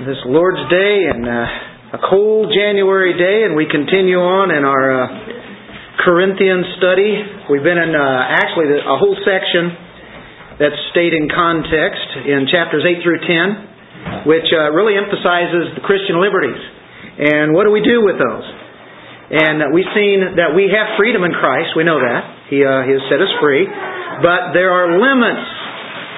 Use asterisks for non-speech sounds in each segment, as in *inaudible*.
this Lord's Day and uh, a cold January day, and we continue on in our uh, Corinthian study. We've been in uh, actually a whole section that's stayed in context in chapters 8 through 10, which uh, really emphasizes the Christian liberties. And what do we do with those? And we've seen that we have freedom in Christ. We know that. He, uh, he has set us free. But there are limits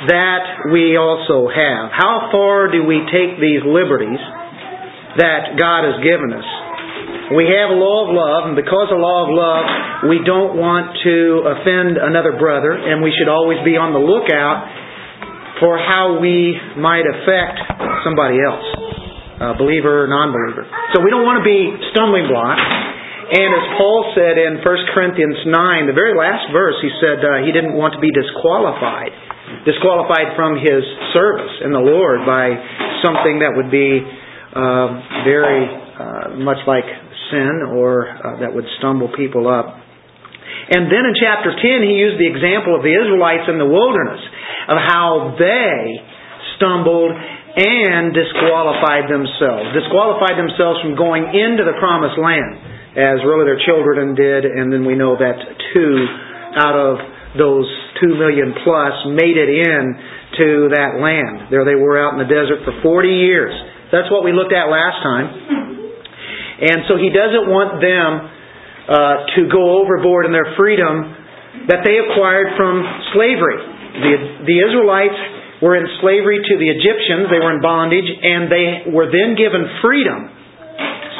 that we also have. How far do we take these liberties that God has given us? We have a law of love, and because of law of love, we don't want to offend another brother, and we should always be on the lookout for how we might affect somebody else, believer or non-believer. So we don't want to be stumbling blocks. And as Paul said in 1 Corinthians 9, the very last verse, he said uh, he didn't want to be disqualified disqualified from his service in the Lord by something that would be uh, very uh, much like sin or uh, that would stumble people up. And then in chapter 10, he used the example of the Israelites in the wilderness of how they stumbled and disqualified themselves. Disqualified themselves from going into the promised land, as really their children did, and then we know that two out of those two million plus made it in to that land. There they were out in the desert for 40 years. That's what we looked at last time. And so he doesn't want them uh, to go overboard in their freedom that they acquired from slavery. The, the Israelites were in slavery to the Egyptians, they were in bondage, and they were then given freedom.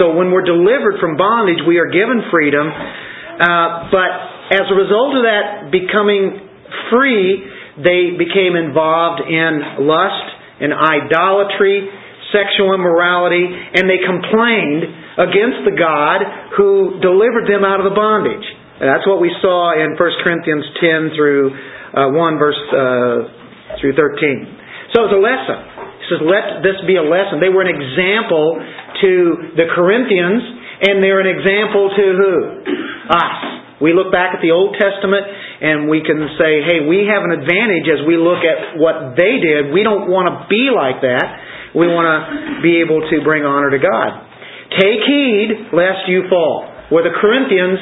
So when we're delivered from bondage, we are given freedom. Uh, but as a result of that becoming free, they became involved in lust and idolatry, sexual immorality, and they complained against the God who delivered them out of the bondage. And that's what we saw in 1 Corinthians 10 through uh, 1 verse uh, through 13. So it's a lesson. He says, let this be a lesson. They were an example to the Corinthians, and they're an example to who? Us. We look back at the Old Testament and we can say, hey, we have an advantage as we look at what they did. We don't want to be like that. We want to be able to bring honor to God. Take heed lest you fall. Where the Corinthians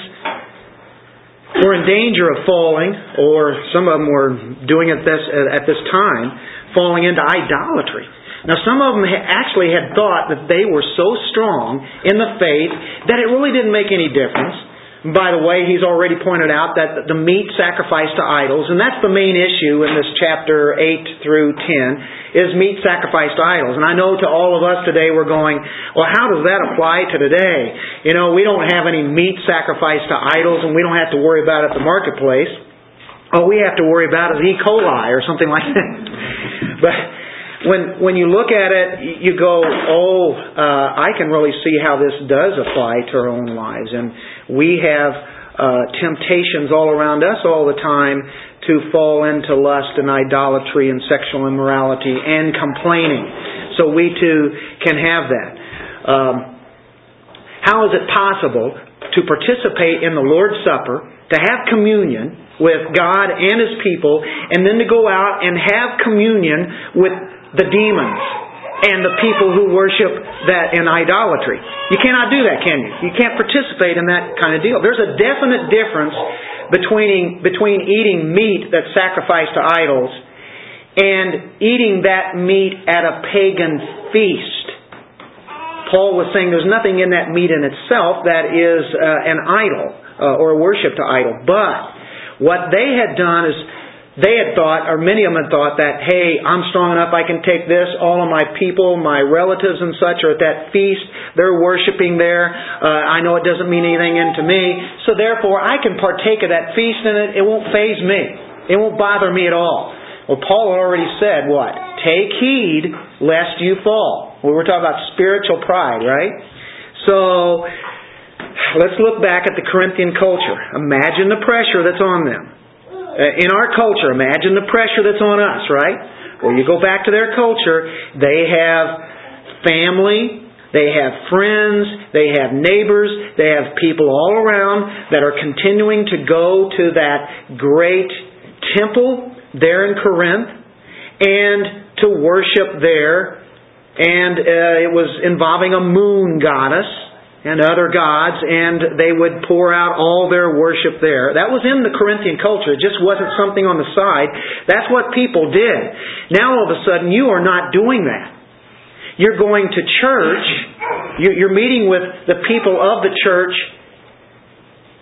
were in danger of falling, or some of them were doing it this, at this time, falling into idolatry. Now, some of them actually had thought that they were so strong in the faith that it really didn't make any difference by the way, he's already pointed out that the meat sacrificed to idols, and that's the main issue in this chapter 8 through 10, is meat sacrificed to idols. And I know to all of us today we're going, well, how does that apply to today? You know, we don't have any meat sacrificed to idols, and we don't have to worry about it at the marketplace. All we have to worry about is E. coli or something like that. *laughs* but when when you look at it, you go, oh, uh, I can really see how this does apply to our own lives, and we have uh, temptations all around us all the time to fall into lust and idolatry and sexual immorality and complaining. So we too can have that. Um, how is it possible to participate in the Lord's Supper, to have communion with God and His people, and then to go out and have communion with the demons and the people who worship that in idolatry. You cannot do that, can you? You can't participate in that kind of deal. There's a definite difference between between eating meat that's sacrificed to idols and eating that meat at a pagan feast. Paul was saying there's nothing in that meat in itself that is uh, an idol uh, or a worship to idol. But what they had done is they had thought, or many of them had thought that, hey, I'm strong enough, I can take this. All of my people, my relatives and such are at that feast. They're worshiping there. Uh, I know it doesn't mean anything into me. So therefore, I can partake of that feast and it, it won't faze me. It won't bother me at all. Well, Paul already said what? Take heed lest you fall. We were talking about spiritual pride, right? So, let's look back at the Corinthian culture. Imagine the pressure that's on them. Uh, in our culture, imagine the pressure that's on us, right? Well, you go back to their culture, they have family, they have friends, they have neighbors, they have people all around that are continuing to go to that great temple there in Corinth and to worship there and uh, it was involving a moon goddess and other gods, and they would pour out all their worship there. That was in the Corinthian culture. It just wasn't something on the side. That's what people did. Now all of a sudden, you are not doing that. You're going to church, you're meeting with the people of the church,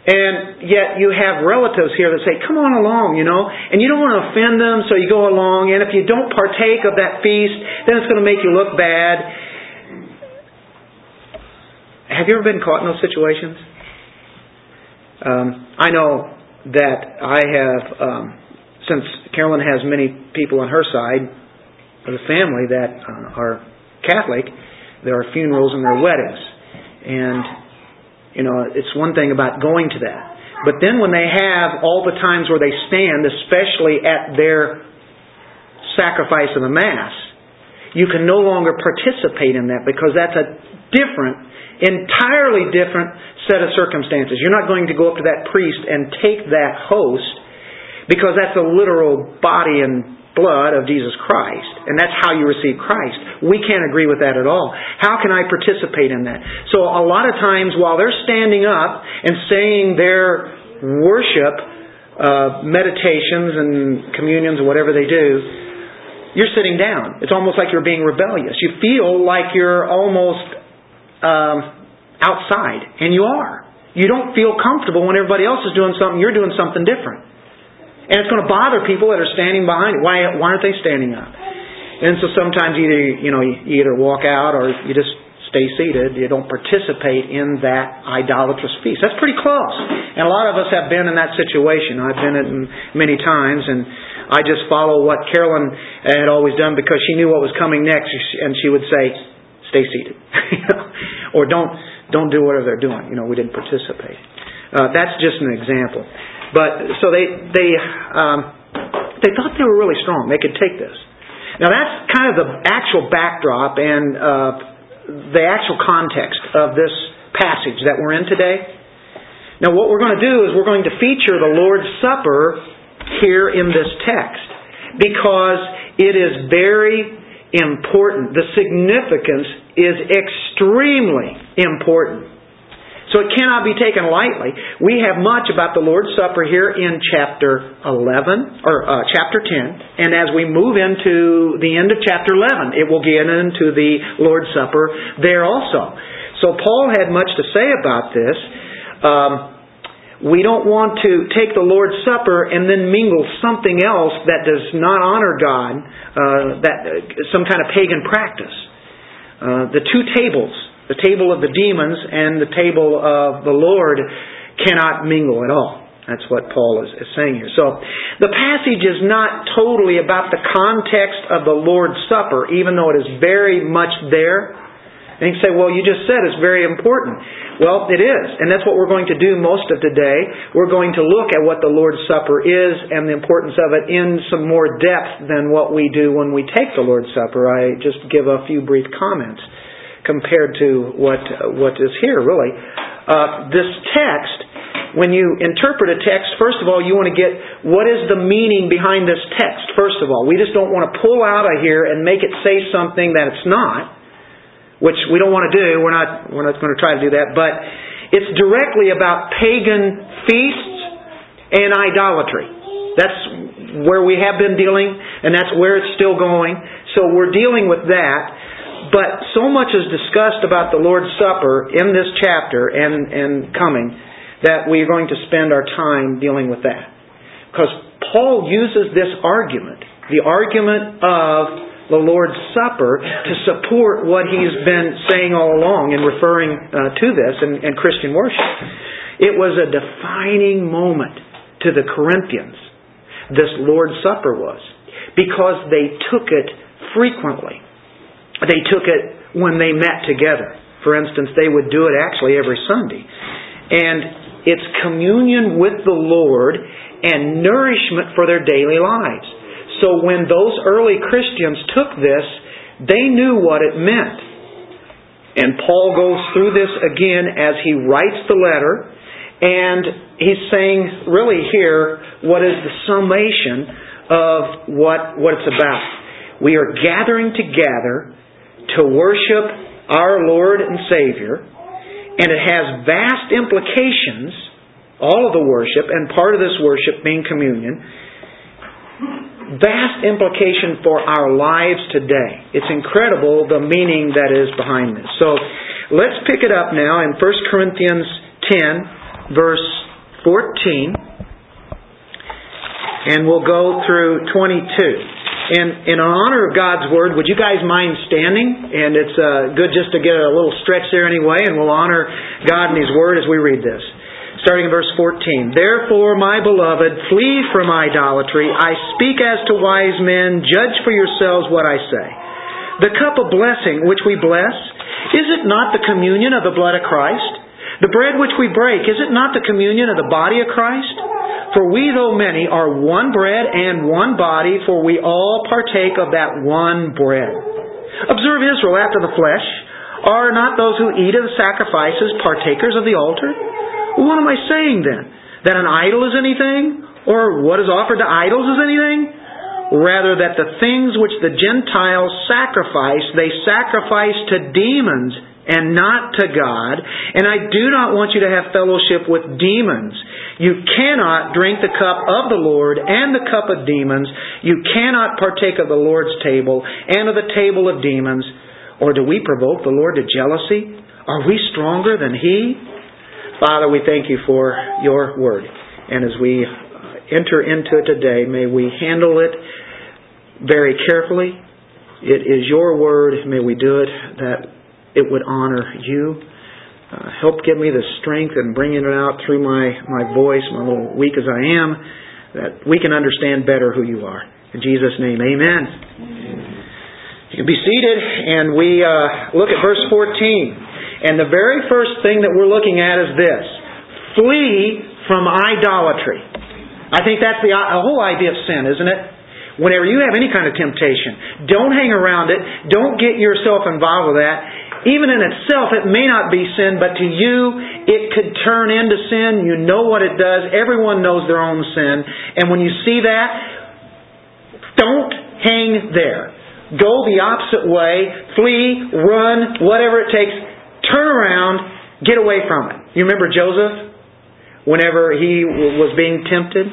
and yet you have relatives here that say, come on along, you know, and you don't want to offend them, so you go along, and if you don't partake of that feast, then it's going to make you look bad have you ever been caught in those situations? Um, I know that I have, um, since Carolyn has many people on her side of the family that uh, are Catholic, there are funerals and there are weddings. And, you know, it's one thing about going to that. But then when they have all the times where they stand, especially at their sacrifice of the Mass, you can no longer participate in that because that's a different entirely different set of circumstances. You're not going to go up to that priest and take that host because that's the literal body and blood of Jesus Christ, and that's how you receive Christ. We can't agree with that at all. How can I participate in that? So a lot of times while they're standing up and saying their worship, uh, meditations and communions whatever they do, you're sitting down. It's almost like you're being rebellious. You feel like you're almost um, outside, and you are. You don't feel comfortable when everybody else is doing something, you're doing something different. And it's going to bother people that are standing behind it. Why, why aren't they standing up? And so sometimes either you know you either walk out or you just stay seated. You don't participate in that idolatrous feast. That's pretty close. And a lot of us have been in that situation. I've been in many times, and I just follow what Carolyn had always done because she knew what was coming next, and she would say, stay seated, *laughs* or don't don't do whatever they're doing. You know, we didn't participate. Uh, that's just an example. But so they they um, they thought they were really strong. They could take this. Now that's kind of the actual backdrop and uh, the actual context of this passage that we're in today. Now what we're going to do is we're going to feature the Lord's Supper here in this text because it is very important. The significance is extremely important. So it cannot be taken lightly. We have much about the Lord's Supper here in chapter 11 or uh, chapter 10, and as we move into the end of chapter 11, it will get into the Lord's Supper there also. So Paul had much to say about this. Um, we don't want to take the Lord's Supper and then mingle something else that does not honor God, uh, that uh, some kind of pagan practice. Uh, the two tables, the table of the demons and the table of the Lord, cannot mingle at all. That's what Paul is, is saying here. So the passage is not totally about the context of the Lord's Supper, even though it is very much there. And you say, well, you just said it's very important. Well, it is. And that's what we're going to do most of today. We're going to look at what the Lord's Supper is and the importance of it in some more depth than what we do when we take the Lord's Supper. I just give a few brief comments compared to what, what is here, really. Uh, this text, when you interpret a text, first of all, you want to get what is the meaning behind this text, first of all. We just don't want to pull out of here and make it say something that it's not which we don't want to do. We're not, we're not going to try to do that. But it's directly about pagan feasts and idolatry. That's where we have been dealing, and that's where it's still going. So we're dealing with that. But so much is discussed about the Lord's Supper in this chapter and, and coming that we are going to spend our time dealing with that. Because Paul uses this argument, the argument of the Lord's Supper to support what he's been saying all along and referring uh, to this in, in Christian worship. It was a defining moment to the Corinthians, this Lord's Supper was, because they took it frequently. They took it when they met together. For instance, they would do it actually every Sunday. And it's communion with the Lord and nourishment for their daily lives. So when those early Christians took this, they knew what it meant. And Paul goes through this again as he writes the letter, and he's saying really here what is the summation of what, what it's about. We are gathering together to worship our Lord and Savior, and it has vast implications, all of the worship, and part of this worship being communion, vast implication for our lives today. It's incredible the meaning that is behind this. So let's pick it up now in 1 Corinthians 10, verse 14, and we'll go through 22. And in honor of God's Word, would you guys mind standing? And it's uh, good just to get a little stretch there anyway, and we'll honor God and His Word as we read this. Starting in verse 14. Therefore, my beloved, flee from idolatry. I speak as to wise men. Judge for yourselves what I say. The cup of blessing which we bless, is it not the communion of the blood of Christ? The bread which we break, is it not the communion of the body of Christ? For we, though many, are one bread and one body, for we all partake of that one bread. Observe Israel after the flesh. Are not those who eat of the sacrifices partakers of the altar? What am I saying then? That an idol is anything? Or what is offered to idols is anything? Rather, that the things which the Gentiles sacrifice, they sacrifice to demons and not to God. And I do not want you to have fellowship with demons. You cannot drink the cup of the Lord and the cup of demons. You cannot partake of the Lord's table and of the table of demons. Or do we provoke the Lord to jealousy? Are we stronger than He? Father, we thank you for your word. And as we enter into it today, may we handle it very carefully. It is your word. May we do it that it would honor you. Uh, help give me the strength in bringing it out through my, my voice, my little weak as I am, that we can understand better who you are. In Jesus' name, amen. You can be seated, and we uh, look at verse 14. And the very first thing that we're looking at is this flee from idolatry. I think that's the, whole idea of sin, isn't it? Whenever you have any kind of temptation, don't hang around it. Don't get yourself involved with that even in itself, it may not be sin, but to you, it could turn into sin. You know what it does. Everyone knows their own sin. And when you see that, don't hang there. Go the opposite way. Flee, run, whatever it takes. Turn around, get away from it. You remember Joseph? Whenever he was being tempted?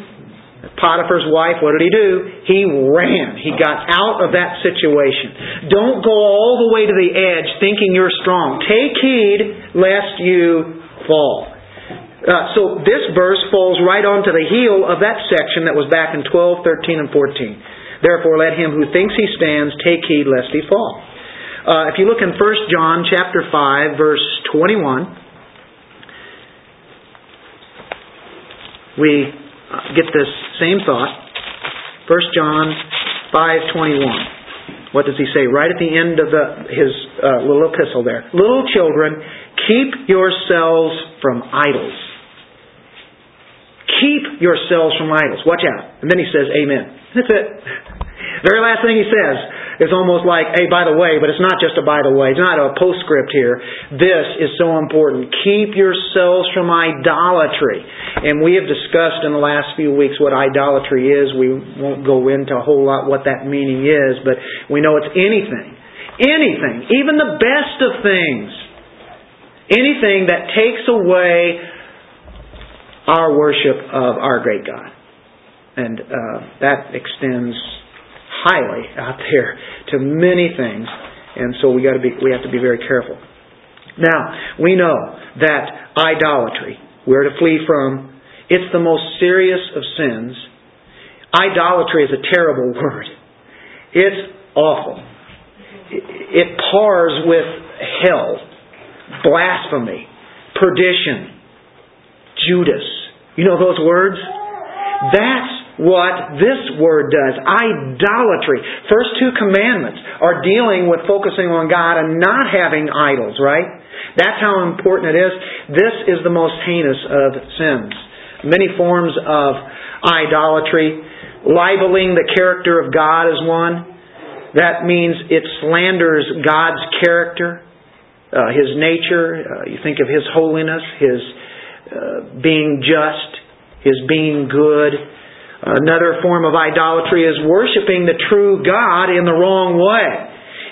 Potiphar's wife, what did he do? He ran. He got out of that situation. Don't go all the way to the edge thinking you're strong. Take heed lest you fall. Uh, so this verse falls right onto the heel of that section that was back in 12, 13, and 14. Therefore, let him who thinks he stands take heed lest he fall. Uh, if you look in 1 John chapter 5, verse 21, we get this same thought. 1 John 5:21. What does he say right at the end of the, his uh, little epistle there? Little children, keep yourselves from idols. Keep yourselves from idols. Watch out. And then he says, Amen. That's it. *laughs* Very last thing he says is almost like, hey, by the way, but it's not just a by the way. It's not a postscript here. This is so important. Keep yourselves from idolatry. And we have discussed in the last few weeks what idolatry is. We won't go into a whole lot what that meaning is, but we know it's anything. Anything. Even the best of things. Anything that takes away our worship of our great God. And uh, that extends highly out there to many things, and so we got to be we have to be very careful. Now we know that idolatry we're to flee from. It's the most serious of sins. Idolatry is a terrible *laughs* word. It's awful. It pars with hell, blasphemy, perdition, Judas. You know those words? That's what this word does idolatry. First two commandments are dealing with focusing on God and not having idols, right? That's how important it is. This is the most heinous of sins. Many forms of idolatry. Libeling the character of God is one. That means it slanders God's character, uh, His nature. Uh, you think of His holiness, His uh, being just, His being good Another form of idolatry is worshiping the true God in the wrong way.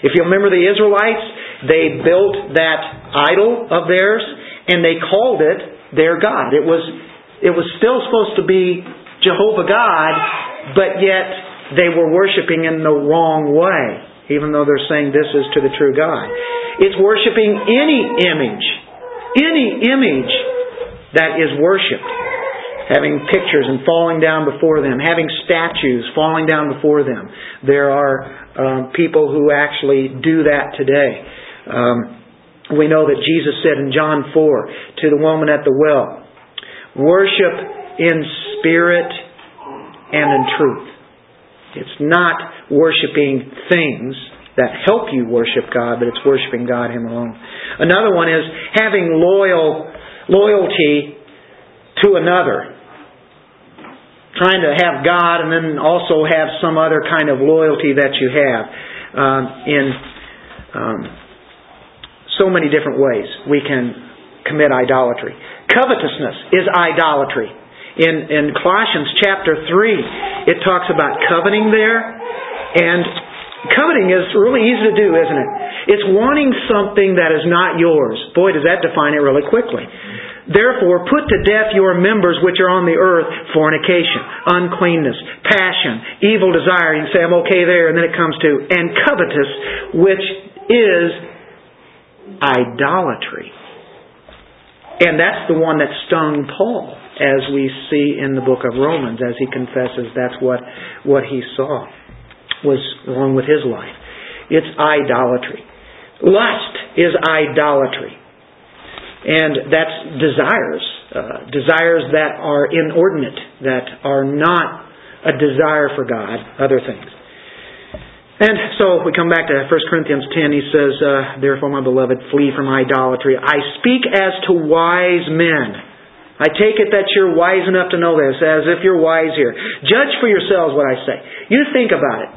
If you remember the Israelites, they built that idol of theirs and they called it their God. It was, it was still supposed to be Jehovah God, but yet they were worshiping in the wrong way, even though they're saying this is to the true God. It's worshiping any image, any image that is worshiped having pictures and falling down before them, having statues falling down before them. There are um, people who actually do that today. Um, we know that Jesus said in John 4 to the woman at the well, worship in spirit and in truth. It's not worshiping things that help you worship God, but it's worshiping God Him alone. Another one is having loyal loyalty to another trying to have God and then also have some other kind of loyalty that you have um, in um, so many different ways. We can commit idolatry. Covetousness is idolatry. In, in Colossians chapter 3, it talks about coveting there, and coveting is really easy to do, isn't it? It's wanting something that is not yours. Boy, does that define it really quickly. Therefore, put to death your members which are on the earth fornication, uncleanness, passion, evil desire. You say, I'm okay there. And then it comes to, and covetous, which is idolatry. And that's the one that stung Paul, as we see in the book of Romans, as he confesses that's what, what he saw was wrong with his life. It's idolatry. Lust is idolatry. And that's desires. Uh, desires that are inordinate, that are not a desire for God, other things. And so we come back to 1 Corinthians 10. He says, uh, Therefore, my beloved, flee from idolatry. I speak as to wise men. I take it that you're wise enough to know this, as if you're wise here. Judge for yourselves what I say. You think about it.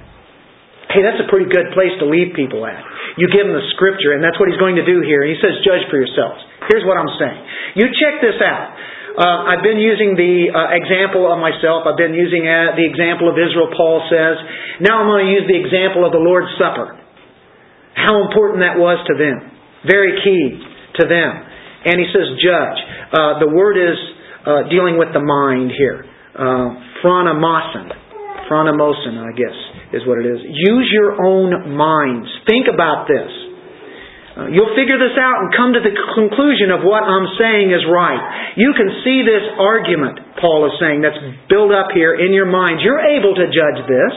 Hey, that's a pretty good place to leave people at. You give them the scripture, and that's what he's going to do here. He says, Judge for yourselves. Here's what I'm saying. You check this out. Uh, I've been using the uh, example of myself. I've been using uh, the example of Israel, Paul says. Now I'm going to use the example of the Lord's Supper. How important that was to them. Very key to them. And he says, judge. Uh, the word is uh, dealing with the mind here. Uh, phronomosin. Phronomosin, I guess, is what it is. Use your own minds. Think about this. Uh, you'll figure this out and come to the conclusion of what I'm saying is right. You can see this argument, Paul is saying, that's built up here in your mind. You're able to judge this.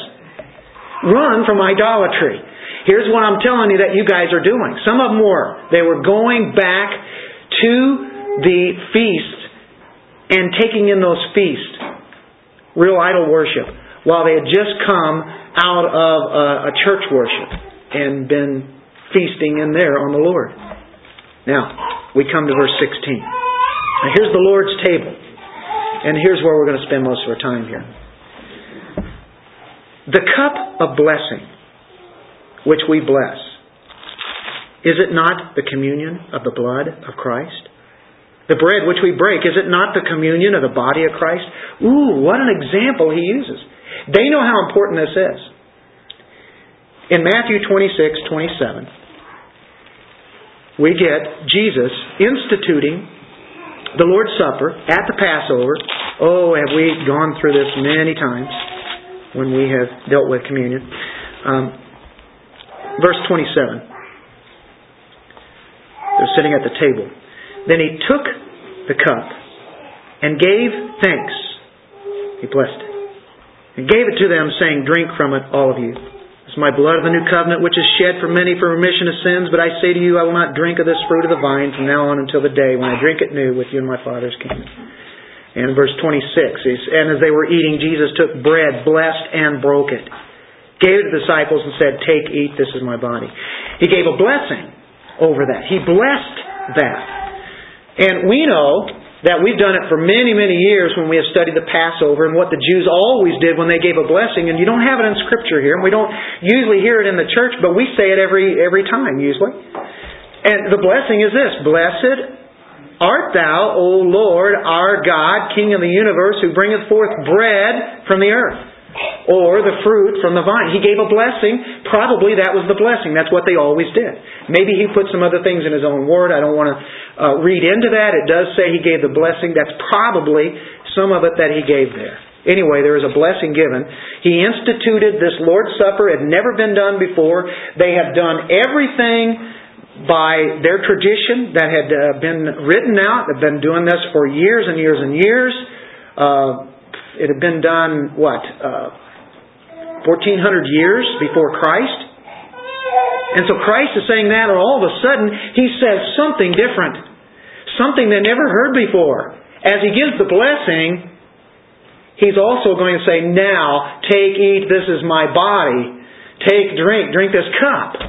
Run from idolatry. Here's what I'm telling you that you guys are doing. Some of them were. They were going back to the feast and taking in those feasts. Real idol worship. While they had just come out of a, a church worship and been feasting in there on the Lord. Now, we come to verse 16. Now, here's the Lord's table. And here's where we're going to spend most of our time here. The cup of blessing, which we bless, is it not the communion of the blood of Christ? The bread which we break, is it not the communion of the body of Christ? Ooh, what an example he uses. They know how important this is. In Matthew 26, 27, we get Jesus instituting the Lord's Supper at the Passover. Oh, have we gone through this many times when we have dealt with communion. Um, verse 27. They're sitting at the table. Then he took the cup and gave thanks. He blessed it. And gave it to them, saying, Drink from it, all of you. It's my blood of the new covenant, which is shed for many for remission of sins. But I say to you, I will not drink of this fruit of the vine from now on until the day when I drink it new with you in my Father's kingdom. And verse 26, and as they were eating, Jesus took bread, blessed and broke it, gave it to the disciples and said, Take, eat, this is my body. He gave a blessing over that. He blessed that. And we know that we've done it for many, many years when we have studied the Passover and what the Jews always did when they gave a blessing. And you don't have it in Scripture here, and we don't usually hear it in the church, but we say it every every time usually. And the blessing is this: Blessed art thou, O Lord, our God, King of the universe, who bringeth forth bread from the earth. Or the fruit from the vine. He gave a blessing. Probably that was the blessing. That's what they always did. Maybe he put some other things in his own word. I don't want to uh, read into that. It does say he gave the blessing. That's probably some of it that he gave there. Anyway, there was a blessing given. He instituted this Lord's Supper. It had never been done before. They had done everything by their tradition that had uh, been written out. They've been doing this for years and years and years. Uh, it had been done, what, uh, 1400 years before Christ. And so Christ is saying that, and all of a sudden, he says something different. Something they never heard before. As he gives the blessing, he's also going to say, Now, take, eat, this is my body. Take, drink, drink this cup.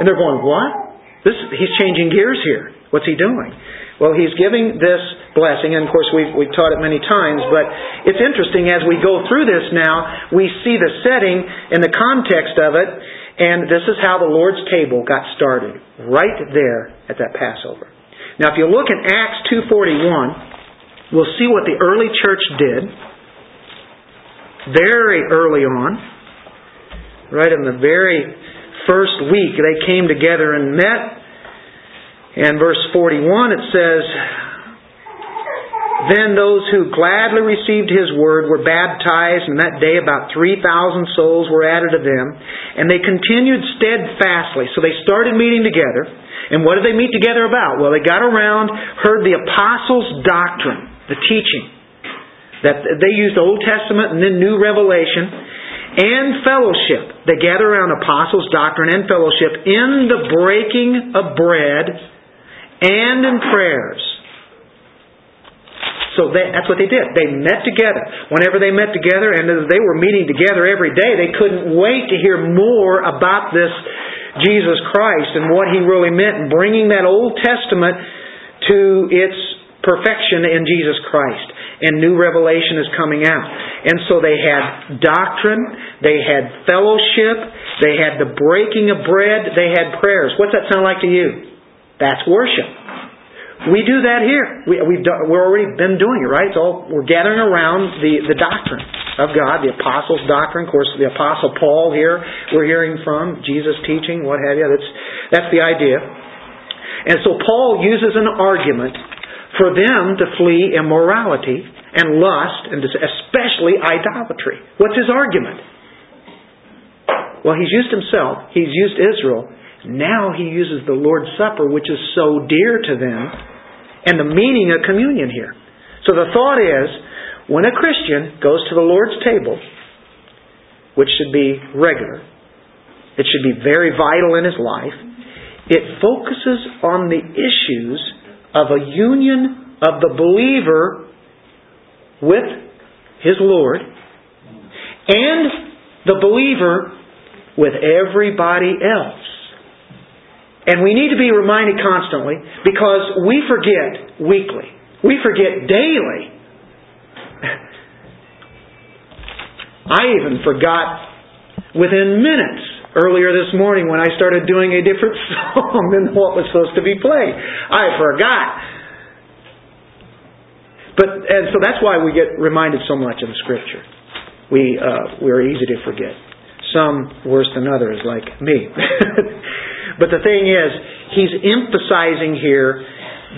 And they're going, What? This, he's changing gears here. What's he doing? Well, he's giving this blessing, and of course we've, we've taught it many times, but it's interesting as we go through this now, we see the setting and the context of it, and this is how the Lord's table got started, right there at that Passover. Now, if you look in Acts 2.41, we'll see what the early church did very early on, right in the very first week, they came together and met and verse 41 it says, Then those who gladly received his word were baptized, and that day about 3,000 souls were added to them. And they continued steadfastly. So they started meeting together. And what did they meet together about? Well, they got around, heard the apostles' doctrine, the teaching. That they used Old Testament and then New Revelation and fellowship. They gather around apostles' doctrine and fellowship in the breaking of bread and in prayers. So they, that's what they did. They met together. Whenever they met together, and as they were meeting together every day, they couldn't wait to hear more about this Jesus Christ and what He really meant, and bringing that Old Testament to its perfection in Jesus Christ. And new revelation is coming out. And so they had doctrine, they had fellowship, they had the breaking of bread, they had prayers. What's that sound like to you? That's worship. We do that here. We, we've done, we're already been doing it, right? It's all we're gathering around the, the doctrine of God, the apostles' doctrine. Of course, the apostle Paul here we're hearing from Jesus teaching, what have you. That's that's the idea. And so Paul uses an argument for them to flee immorality and lust, and especially idolatry. What's his argument? Well, he's used himself. He's used Israel now he uses the Lord's Supper, which is so dear to them, and the meaning of communion here. So the thought is, when a Christian goes to the Lord's table, which should be regular, it should be very vital in his life, it focuses on the issues of a union of the believer with his Lord and the believer with everybody else. And we need to be reminded constantly because we forget weekly. We forget daily. I even forgot within minutes earlier this morning when I started doing a different *laughs* song than what was supposed to be played. I forgot. But and so that's why we get reminded so much of the Scripture. We uh, we're easy to forget. Some worse than others, like me. *laughs* But the thing is, he's emphasizing here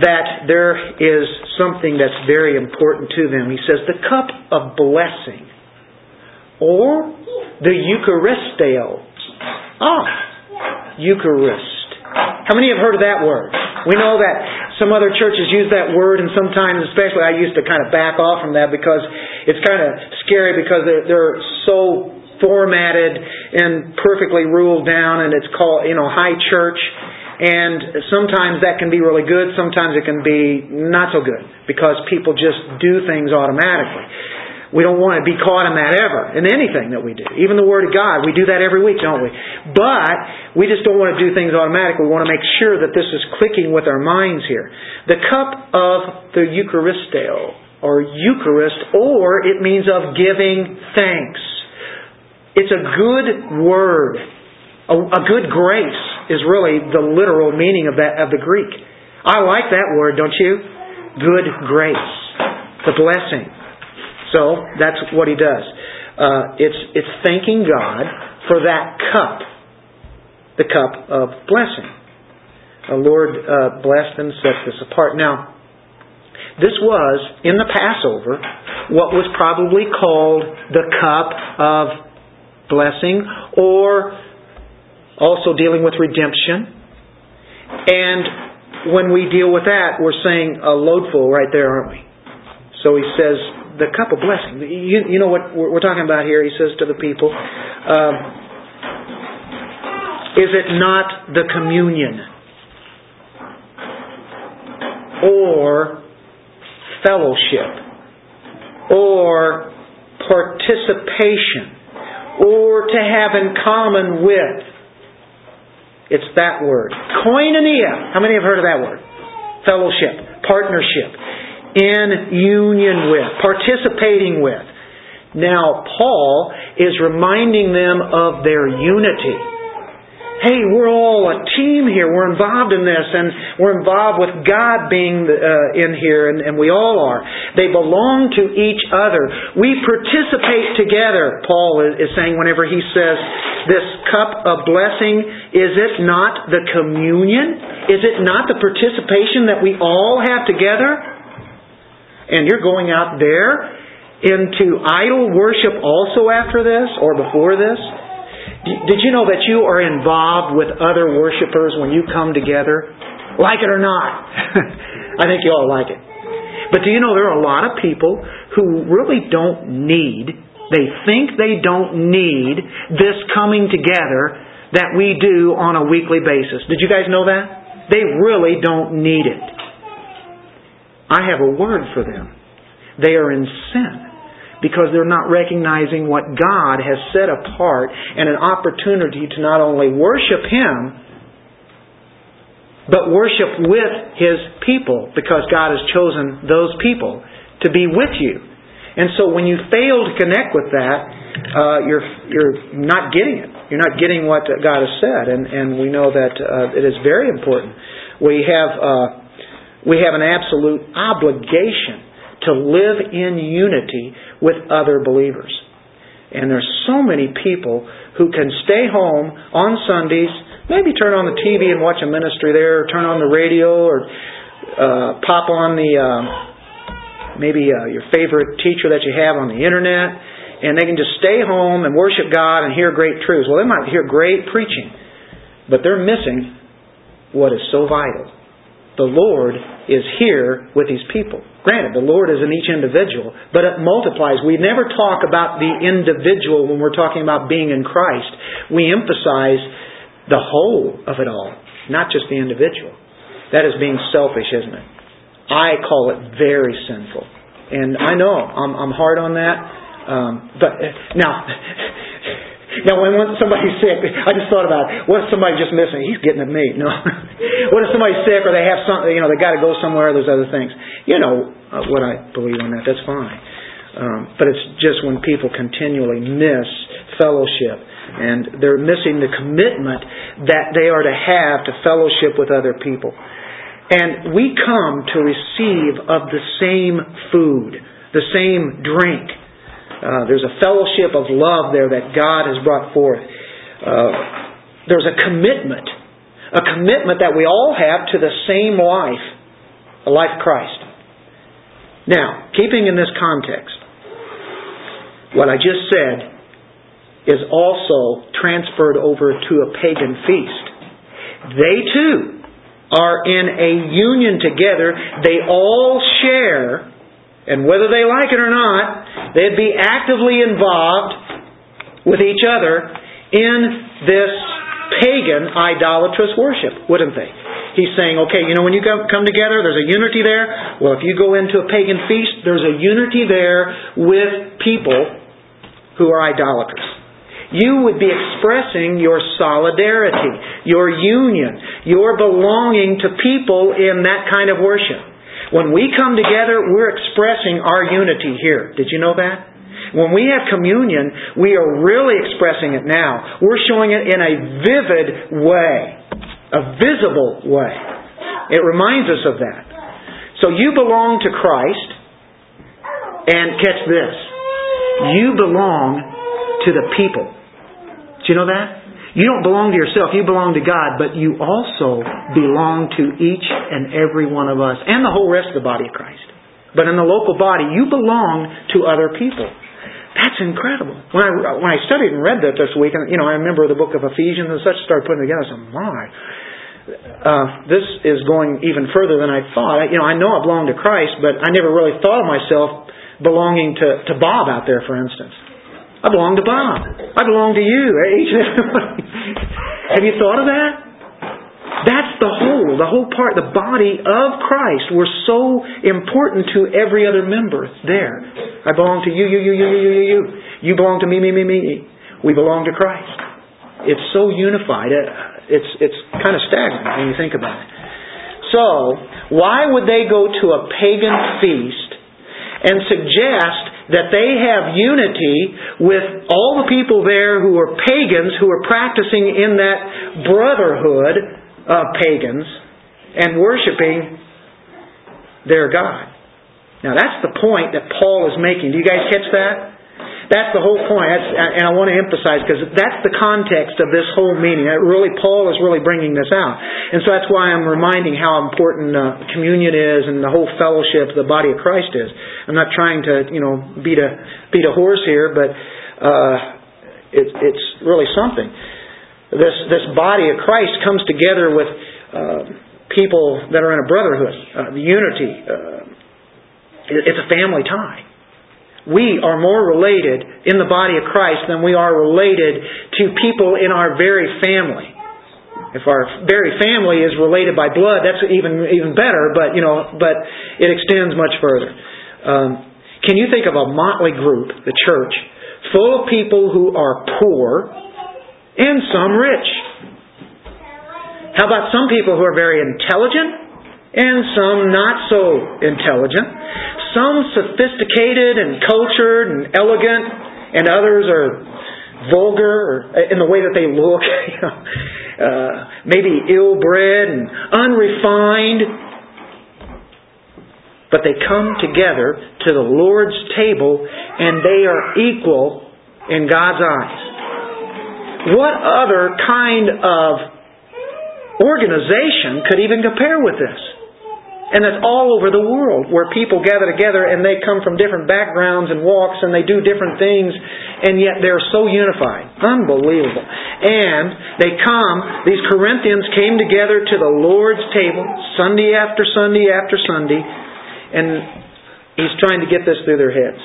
that there is something that's very important to them. He says the cup of blessing or the Eucharisteo. Ah, Eucharist. How many have heard of that word? We know that some other churches use that word, and sometimes, especially, I used to kind of back off from that because it's kind of scary because they're, they're so formatted and perfectly ruled down and it's called, you know, high church. And sometimes that can be really good, sometimes it can be not so good because people just do things automatically. We don't want to be caught in that ever, in anything that we do. Even the Word of God, we do that every week, don't we? But we just don't want to do things automatically. We want to make sure that this is clicking with our minds here. The cup of the Eucharisteo, or Eucharist, or it means of giving thanks. It's a good word. A, a good grace is really the literal meaning of that of the Greek. I like that word, don't you? Good grace. The blessing. So that's what he does. Uh, it's, it's thanking God for that cup, the cup of blessing. The Lord uh, blessed and set this apart. Now, this was, in the Passover, what was probably called the cup of blessing, or also dealing with redemption. And when we deal with that, we're saying a loadful right there, aren't we? So he says, the cup of blessing. You, you know what we're talking about here? He says to the people, um, is it not the communion? Or fellowship? Or participation? Or to have in common with? It's that word. Koinonia. How many have heard of that word? Fellowship, partnership in union with, participating with. Now, Paul is reminding them of their unity. Hey, we're all a team here. We're involved in this, and we're involved with God being uh, in here, and, and we all are. They belong to each other. We participate together, Paul is, is saying whenever he says, This cup of blessing, is it not the communion? Is it not the participation that we all have together? and you're going out there into idol worship also after this or before this? Did you know that you are involved with other worshipers when you come together? Like it or not? *laughs* I think you all like it. But do you know there are a lot of people who really don't need, they think they don't need this coming together that we do on a weekly basis. Did you guys know that? They really don't need it. I have a word for them. They are in sin because they're not recognizing what God has set apart and an opportunity to not only worship Him, but worship with His people because God has chosen those people to be with you. And so when you fail to connect with that, uh, you're you're not getting it. You're not getting what God has said, and and we know that uh, it is very important. We have uh, we have an absolute obligation to live in unity with other believers. And there's so many people who can stay home on Sundays, maybe turn on the TV and watch a ministry there, or turn on the radio, or uh, pop on the uh, maybe uh, your favorite teacher that you have on the internet, and they can just stay home and worship God and hear great truths. Well, they might hear great preaching, but they're missing what is so vital the Lord is here with His people. Granted, the Lord is in each individual, but it multiplies. We never talk about the individual when we're talking about being in Christ. We emphasize the whole of it all, not just the individual. That is being selfish, isn't it? I call it very sinful. And I know I'm, I'm hard on that. Um, but now, *laughs* Now, when, somebody's sick, I just thought about it. what if somebody just missing? He's getting at me. No. *laughs* what if somebody's sick or they have something, you know, they got to go somewhere, there's other things. You know uh, what I believe on that. That's fine. Um, but it's just when people continually miss fellowship and they're missing the commitment that they are to have to fellowship with other people. And we come to receive of the same food, the same drink, uh, there's a fellowship of love there that God has brought forth. Uh, there's a commitment, a commitment that we all have to the same life, the life of Christ. Now, keeping in this context, what I just said is also transferred over to a pagan feast. They too are in a union together. They all share and whether they like it or not, they'd be actively involved with each other in this pagan idolatrous worship, wouldn't they? He's saying, okay, you know, when you come together, there's a unity there. Well, if you go into a pagan feast, there's a unity there with people who are idolaters. You would be expressing your solidarity, your union, your belonging to people in that kind of worship. When we come together, we're expressing our unity here. Did you know that? When we have communion, we are really expressing it now. We're showing it in a vivid way, a visible way. It reminds us of that. So you belong to Christ, and catch this. You belong to the people. Do you know that? You don't belong to yourself, you belong to God, but you also belong to each and every one of us and the whole rest of the body of Christ. But in the local body, you belong to other people. That's incredible. When I when I studied and read that this week, and you know, I remember the book of Ephesians and such started putting together. I said, "My, uh, this is going even further than I thought." I, you know, I know I belong to Christ, but I never really thought of myself belonging to to Bob out there, for instance. I belong to Bob. I belong to you. Each and everybody. Have you thought of that? That's the whole, the whole part, the body of Christ. We're so important to every other member there. I belong to you, you, you, you, you, you, you. You belong to me, me, me, me. We belong to Christ. It's so unified. It's, it's kind of staggering when you think about it. So, why would they go to a pagan feast and suggest that they have unity with all the people there who are pagans, who are practicing in that brotherhood of pagans and worshiping their God. Now that's the point that Paul is making. Do you guys catch that? That's the whole point, that's, and I want to emphasize because that's the context of this whole meaning. Really, Paul is really bringing this out, and so that's why I'm reminding how important uh, communion is and the whole fellowship, the body of Christ is. I'm not trying to, you know, beat a beat a horse here, but uh, it, it's really something. This this body of Christ comes together with uh, people that are in a brotherhood, uh, the unity. Uh, it's a family tie. We are more related in the body of Christ than we are related to people in our very family. If our very family is related by blood, that's even even better. But you know, but it extends much further. Um, can you think of a motley group, the church, full of people who are poor and some rich? How about some people who are very intelligent and some not so intelligent. Some sophisticated and cultured and elegant, and others are vulgar in the way that they look, *laughs* uh, maybe ill-bred and unrefined. But they come together to the Lord's table and they are equal in God's eyes. What other kind of organization could even compare with this? And that's all over the world where people gather together and they come from different backgrounds and walks and they do different things and yet they're so unified. Unbelievable. And they come, these Corinthians came together to the Lord's table Sunday after Sunday after Sunday and he's trying to get this through their heads.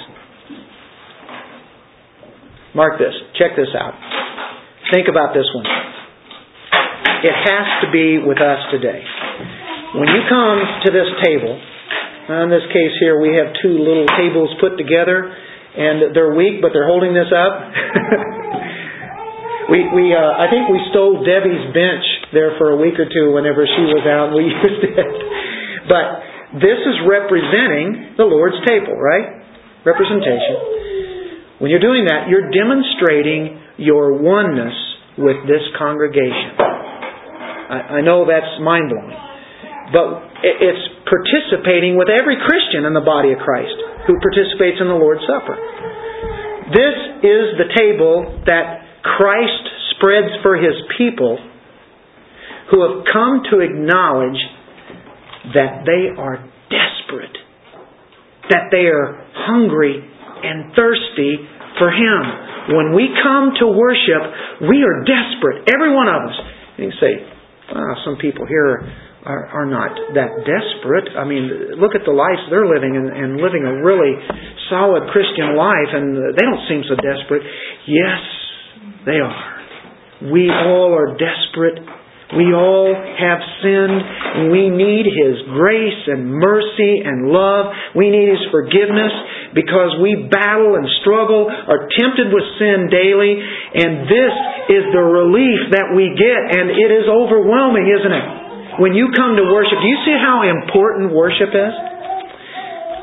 Mark this. Check this out. Think about this one. It has to be with us today. When you come to this table, in this case here we have two little tables put together, and they're weak, but they're holding this up. *laughs* we, we, uh, I think we stole Debbie's bench there for a week or two whenever she was out. We *laughs* used it, but this is representing the Lord's table, right? Representation. When you're doing that, you're demonstrating your oneness with this congregation. I, I know that's mind blowing. But it's participating with every Christian in the body of Christ who participates in the Lord's Supper. This is the table that Christ spreads for his people who have come to acknowledge that they are desperate, that they are hungry and thirsty for him. When we come to worship, we are desperate, every one of us. You say, wow, some people here are, are not that desperate. I mean, look at the lives they're living and, and living a really solid Christian life, and they don't seem so desperate. Yes, they are. We all are desperate. We all have sinned, we need His grace and mercy and love. We need His forgiveness because we battle and struggle, are tempted with sin daily, and this is the relief that we get, and it is overwhelming, isn't it? When you come to worship, do you see how important worship is?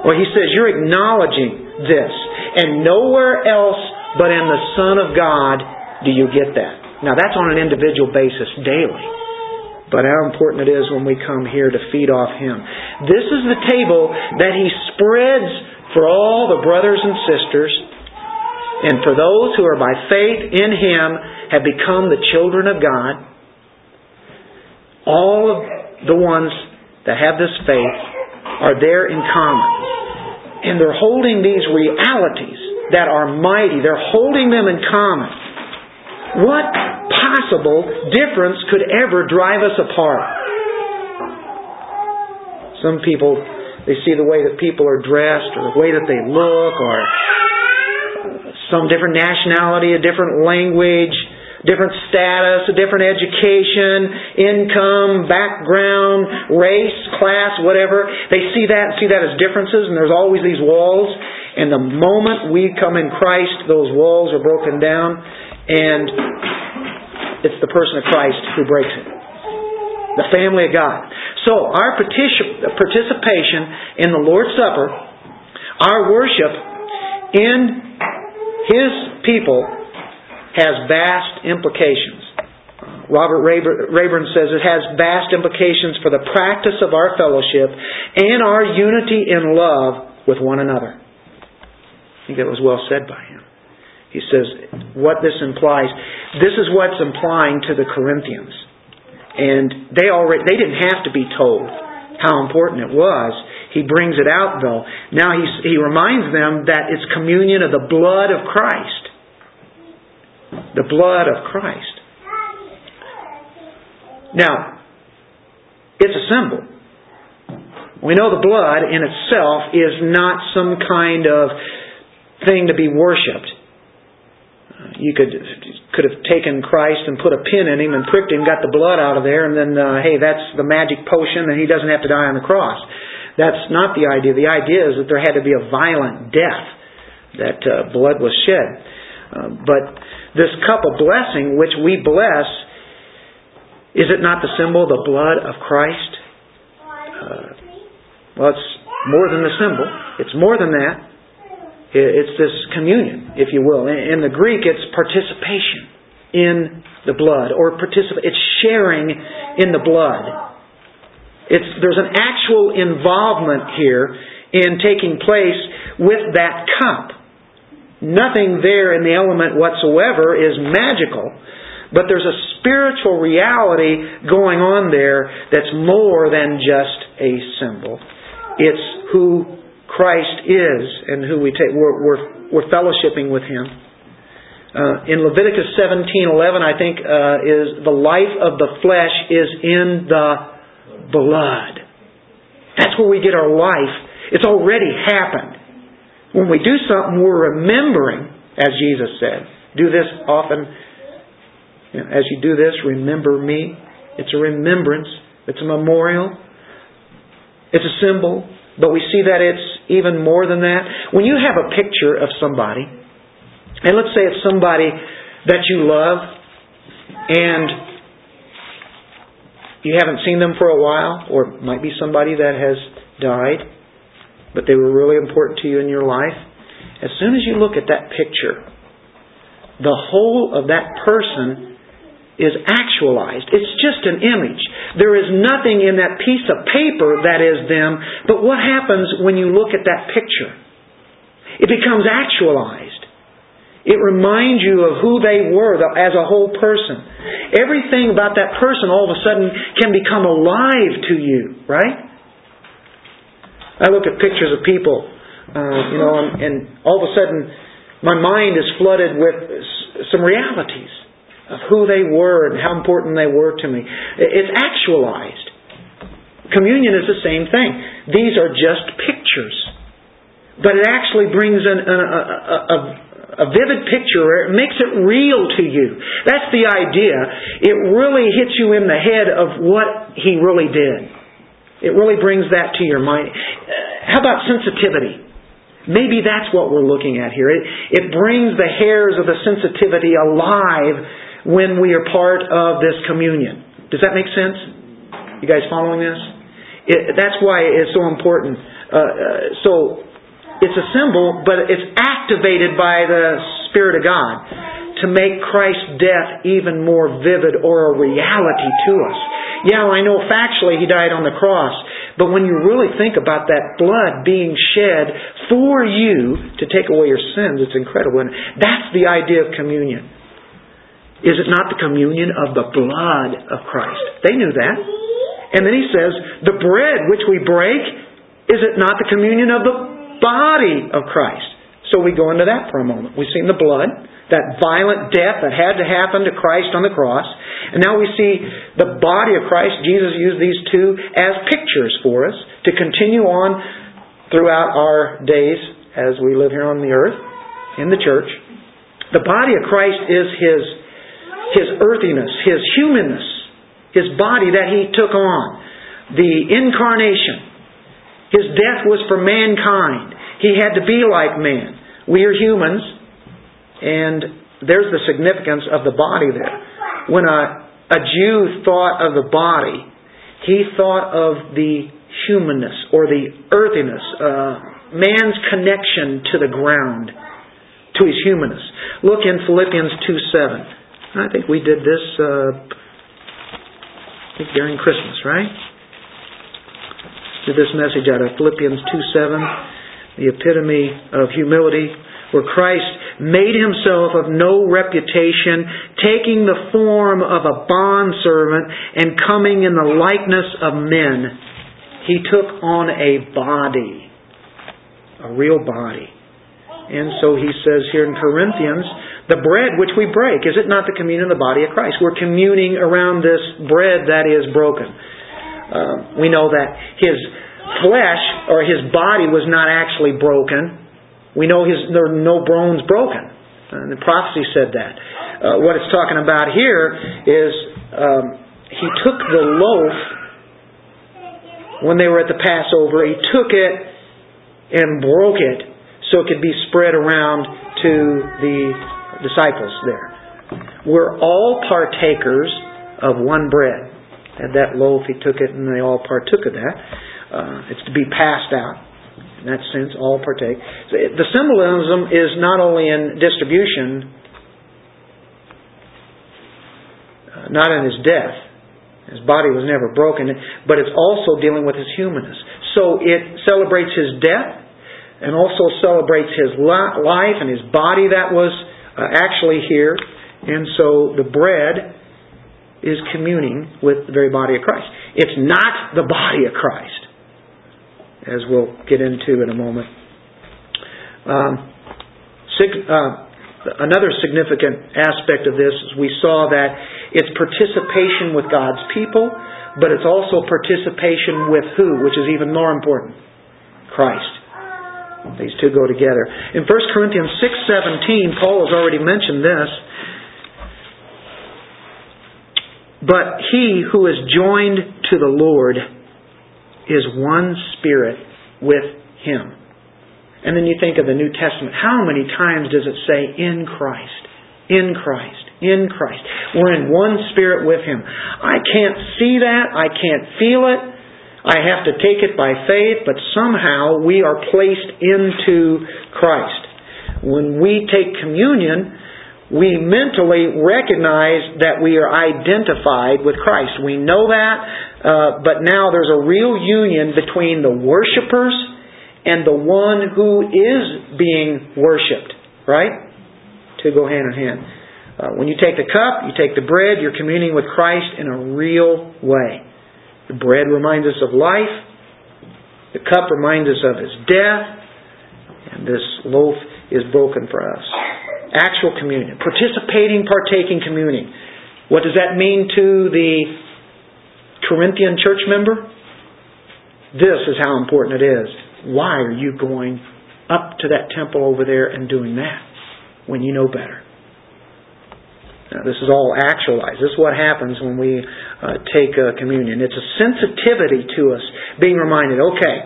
Well, he says you're acknowledging this. And nowhere else but in the Son of God do you get that. Now, that's on an individual basis daily. But how important it is when we come here to feed off Him. This is the table that He spreads for all the brothers and sisters And for those who are by faith in Him have become the children of God, all of the ones that have this faith are there in common. And they're holding these realities that are mighty. They're holding them in common. What possible difference could ever drive us apart? Some people, they see the way that people are dressed or the way that they look or some different nationality, a different language, different status, a different education, income, background, race, class, whatever. They see that and see that as differences and there's always these walls. And the moment we come in Christ, those walls are broken down and it's the person of Christ who breaks it. The family of God. So our participation in the Lord's Supper, our worship in his people has vast implications. Robert Rayburn says it has vast implications for the practice of our fellowship and our unity in love with one another. I think that was well said by him. He says what this implies. This is what's implying to the Corinthians. And they already they didn't have to be told how important it was he brings it out though. Now he, he reminds them that it's communion of the blood of Christ. The blood of Christ. Now, it's a symbol. We know the blood in itself is not some kind of thing to be worshipped. You could could have taken Christ and put a pin in him and pricked him, got the blood out of there, and then uh, hey, that's the magic potion, and he doesn't have to die on the cross. That's not the idea. The idea is that there had to be a violent death, that uh, blood was shed. Uh, but this cup of blessing, which we bless, is it not the symbol, of the blood of Christ? Uh, well, it's more than the symbol. It's more than that. It's this communion, if you will. In the Greek, it's participation in the blood, or participate. It's sharing in the blood. It's, there's an actual involvement here in taking place with that cup. Nothing there in the element whatsoever is magical, but there's a spiritual reality going on there that's more than just a symbol. It's who Christ is and who we take. We're, we're, we're fellowshipping with Him. Uh, in Leviticus 17:11, I think uh, is the life of the flesh is in the blood. That's where we get our life. It's already happened. When we do something, we're remembering, as Jesus said. Do this often. As you do this, remember me. It's a remembrance. It's a memorial. It's a symbol. But we see that it's even more than that. When you have a picture of somebody, and let's say it's somebody that you love, and you haven't seen them for a while, or it might be somebody that has died, but they were really important to you in your life. As soon as you look at that picture, the whole of that person is actualized. It's just an image. There is nothing in that piece of paper that is them, but what happens when you look at that picture? It becomes actualized. It reminds you of who they were as a whole person. Everything about that person all of a sudden can become alive to you, right? I look at pictures of people, uh, you know, and, all of a sudden my mind is flooded with some realities of who they were and how important they were to me. It's actualized. Communion is the same thing. These are just pictures. But it actually brings an, a, a, a, a vivid picture. It makes it real to you. That's the idea. It really hits you in the head of what he really did. It really brings that to your mind. How about sensitivity? Maybe that's what we're looking at here. It, it brings the hairs of the sensitivity alive when we are part of this communion. Does that make sense? You guys following this? It, that's why it's so important. Uh, uh, so it's a symbol, but it's activated by the Spirit of God to make Christ's death even more vivid or a reality to us. Yeah, I know factually He died on the cross, But when you really think about that blood being shed for you to take away your sins, it's incredible. And that's the idea of communion. Is it not the communion of the blood of Christ? They knew that. And then he says, the bread which we break, is it not the communion of the body of Christ? So we go into that for a moment. We've seen the blood, that violent death that had to happen to Christ on the cross. And now we see the body of Christ. Jesus used these two as pictures for us to continue on throughout our days as we live here on the earth, in the church. The body of Christ is His, His earthiness, His humanness, His body that He took on. The incarnation. His death was for mankind. He had to be like man. We are humans, and there's the significance of the body there. When a, a Jew thought of the body, he thought of the humanness or the earthiness, uh, man's connection to the ground, to his humanness. Look in Philippians 2 7. I think we did this uh, during Christmas, right? Did this message out of Philippians 2 7 the epitome of humility, where Christ made himself of no reputation, taking the form of a bondservant and coming in the likeness of men. He took on a body, a real body. And so he says here in Corinthians, the bread which we break, is it not the communion of the body of Christ? We're communing around this bread that is broken. Uh, we know that his flesh or his body was not actually broken. We know his, there were no bones broken. And the prophecy said that. Uh, what it's talking about here is um, he took the loaf when they were at the Passover, he took it and broke it so it could be spread around to the disciples there. We're all partakers of one bread. That loaf, he took it, and they all partook of that. Uh, it's to be passed out. In that sense, all partake. The symbolism is not only in distribution, uh, not in his death. His body was never broken, but it's also dealing with his humanness. So it celebrates his death and also celebrates his life and his body that was uh, actually here. And so the bread is communing with the very body of Christ. It's not the body of Christ as we'll get into in a moment. Um, sig- uh, another significant aspect of this is we saw that it's participation with God's people, but it's also participation with who, which is even more important Christ. These two go together. In 1 Corinthians 6:17, Paul has already mentioned this. But he who is joined to the Lord is one spirit with Him. And then you think of the New Testament. How many times does it say, in Christ? In Christ. In Christ. We're in one spirit with Him. I can't see that. I can't feel it. I have to take it by faith, but somehow we are placed into Christ. When we take communion, we mentally recognize that we are identified with Christ. We know that. Uh, but now there's a real union between the worshipers and the one who is being worshiped, right? To go hand in hand. Uh, when you take the cup, you take the bread, you're communing with Christ in a real way. The bread reminds us of life, the cup reminds us of his death, and this loaf is broken for us. Actual communion, participating, partaking communing. What does that mean to the Corinthian church member, this is how important it is. Why are you going up to that temple over there and doing that when you know better? Now, this is all actualized. This is what happens when we uh, take uh, communion. It's a sensitivity to us, being reminded, okay,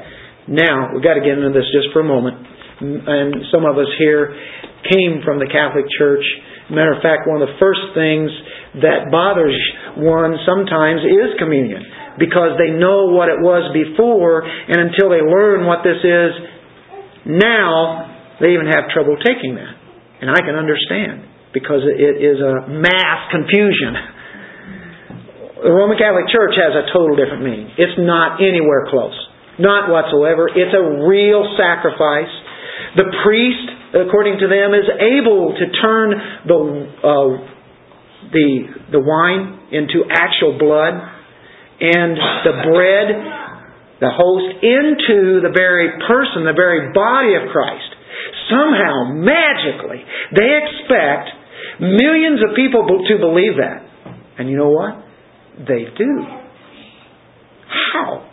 now we've got to get into this just for a moment. And some of us here came from the Catholic Church. Matter of fact, one of the first things that bothers one sometimes is communion because they know what it was before, and until they learn what this is now, they even have trouble taking that. And I can understand because it is a mass confusion. The Roman Catholic Church has a total different meaning. It's not anywhere close. Not whatsoever. It's a real sacrifice. The priest, according to them, is able to turn the, uh, the, the wine into actual blood and the bread, the host, into the very person, the very body of Christ. Somehow, magically, they expect millions of people to believe that. And you know what? They do. How?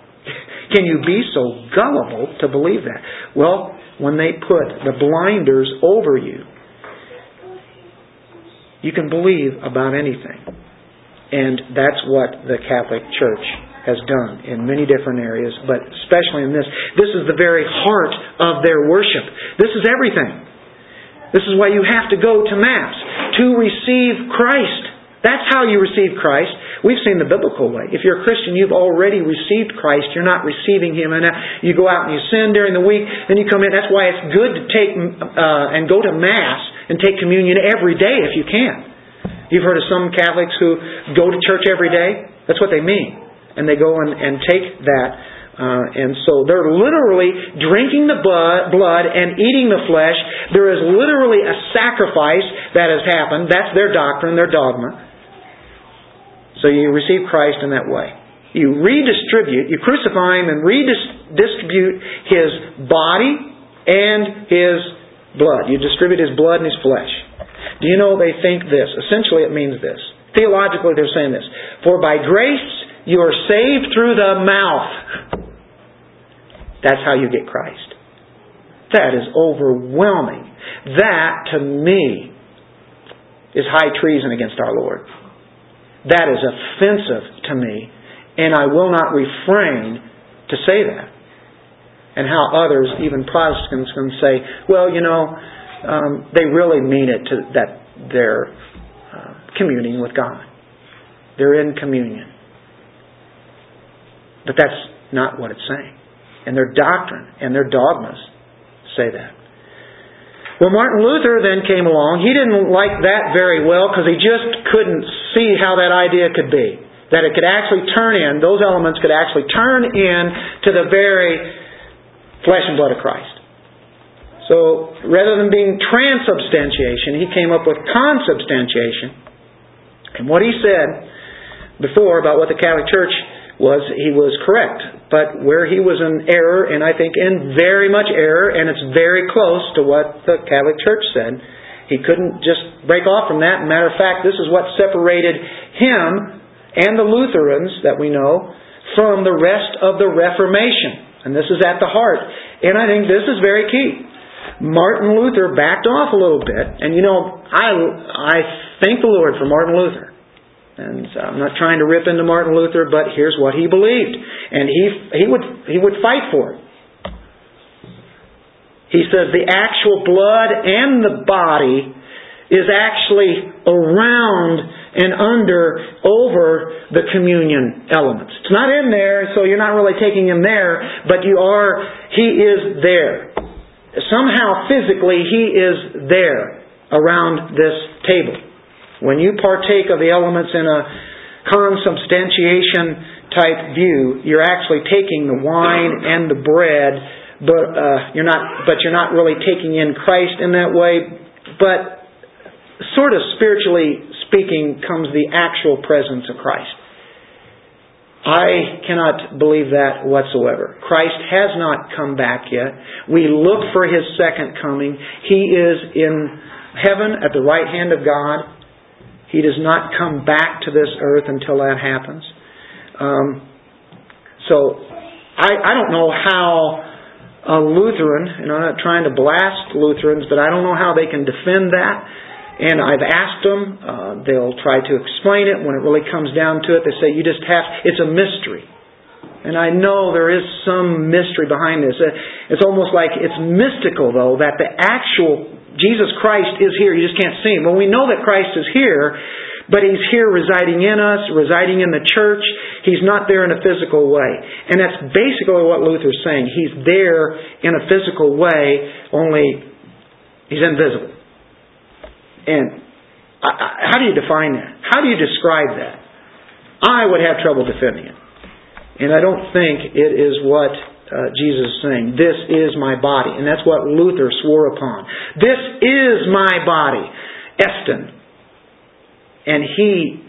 Can you be so gullible to believe that? Well, when they put the blinders over you, you can believe about anything. And that's what the Catholic Church has done in many different areas, but especially in this. This is the very heart of their worship. This is everything. This is why you have to go to Mass to receive Christ. That's how you receive Christ. We've seen the biblical way. If you're a Christian, you've already received Christ. You're not receiving Him, and you go out and you sin during the week. Then you come in. That's why it's good to take uh, and go to Mass and take communion every day if you can. You've heard of some Catholics who go to church every day. That's what they mean, and they go and, and take that. Uh, and so they're literally drinking the blood and eating the flesh. There is literally a sacrifice that has happened. That's their doctrine, their dogma. So you receive Christ in that way. You redistribute, you crucify Him and redistribute His body and His blood. You distribute His blood and His flesh. Do you know they think this? Essentially, it means this. Theologically, they're saying this. For by grace you are saved through the mouth. That's how you get Christ. That is overwhelming. That, to me, is high treason against our Lord. That is offensive to me, and I will not refrain to say that. And how others, even Protestants, can say, well, you know, um, they really mean it to that they're uh, communing with God. They're in communion. But that's not what it's saying. And their doctrine and their dogmas say that. Well, Martin Luther then came along. He didn't like that very well because he just couldn't see how that idea could be. That it could actually turn in, those elements could actually turn in to the very flesh and blood of Christ. So rather than being transubstantiation, he came up with consubstantiation. And what he said before about what the Catholic Church was, he was correct but where he was in error, and I think in very much error, and it's very close to what the Catholic Church said. He couldn't just break off from that. Matter of fact, this is what separated him and the Lutherans that we know from the rest of the Reformation. And this is at the heart. And I think this is very key. Martin Luther backed off a little bit, and you know, I I thank the Lord for Martin Luther. And uh, I'm not trying to rip into Martin Luther, but here's what he believed. And he, he, would, he would fight for it. He says the actual blood and the body is actually around and under, over the communion elements. It's not in there, so you're not really taking him there, but you are, he is there. Somehow physically, he is there around this table. When you partake of the elements in a consubstantiation type view, you're actually taking the wine and the bread, but uh, you're not. But you're not really taking in Christ in that way. But sort of spiritually speaking, comes the actual presence of Christ. I cannot believe that whatsoever. Christ has not come back yet. We look for His second coming. He is in heaven at the right hand of God. He does not come back to this earth until that happens. Um, so I, I don't know how a Lutheran, and I'm not trying to blast Lutherans, but I don't know how they can defend that. And I've asked them, uh, they'll try to explain it. When it really comes down to it, they say you just have, it's a mystery. And I know there is some mystery behind this. It's almost like it's mystical, though, that the actual Jesus Christ is here. You just can't see him. Well, we know that Christ is here, but he's here residing in us, residing in the church. He's not there in a physical way. And that's basically what Luther's saying. He's there in a physical way, only he's invisible. And how do you define that? How do you describe that? I would have trouble defending it. And I don't think it is what Jesus is saying. This is my body. And that's what Luther swore upon. This is my body. Estin. And he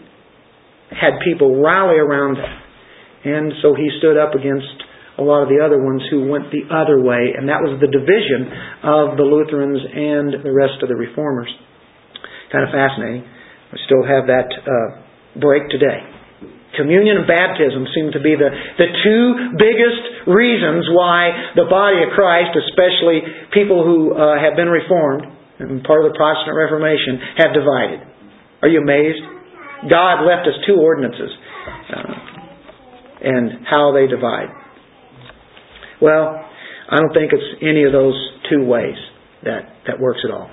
had people rally around him. And so he stood up against a lot of the other ones who went the other way, and that was the division of the Lutherans and the rest of the Reformers. Kind of fascinating. We still have that uh, break today. Communion and baptism seem to be the, the two biggest reasons why the body of Christ, especially people who uh, have been Reformed and part of the Protestant Reformation, have divided. Are you amazed? God left us two ordinances uh, and how they divide. Well, I don't think it's any of those two ways that, that works at all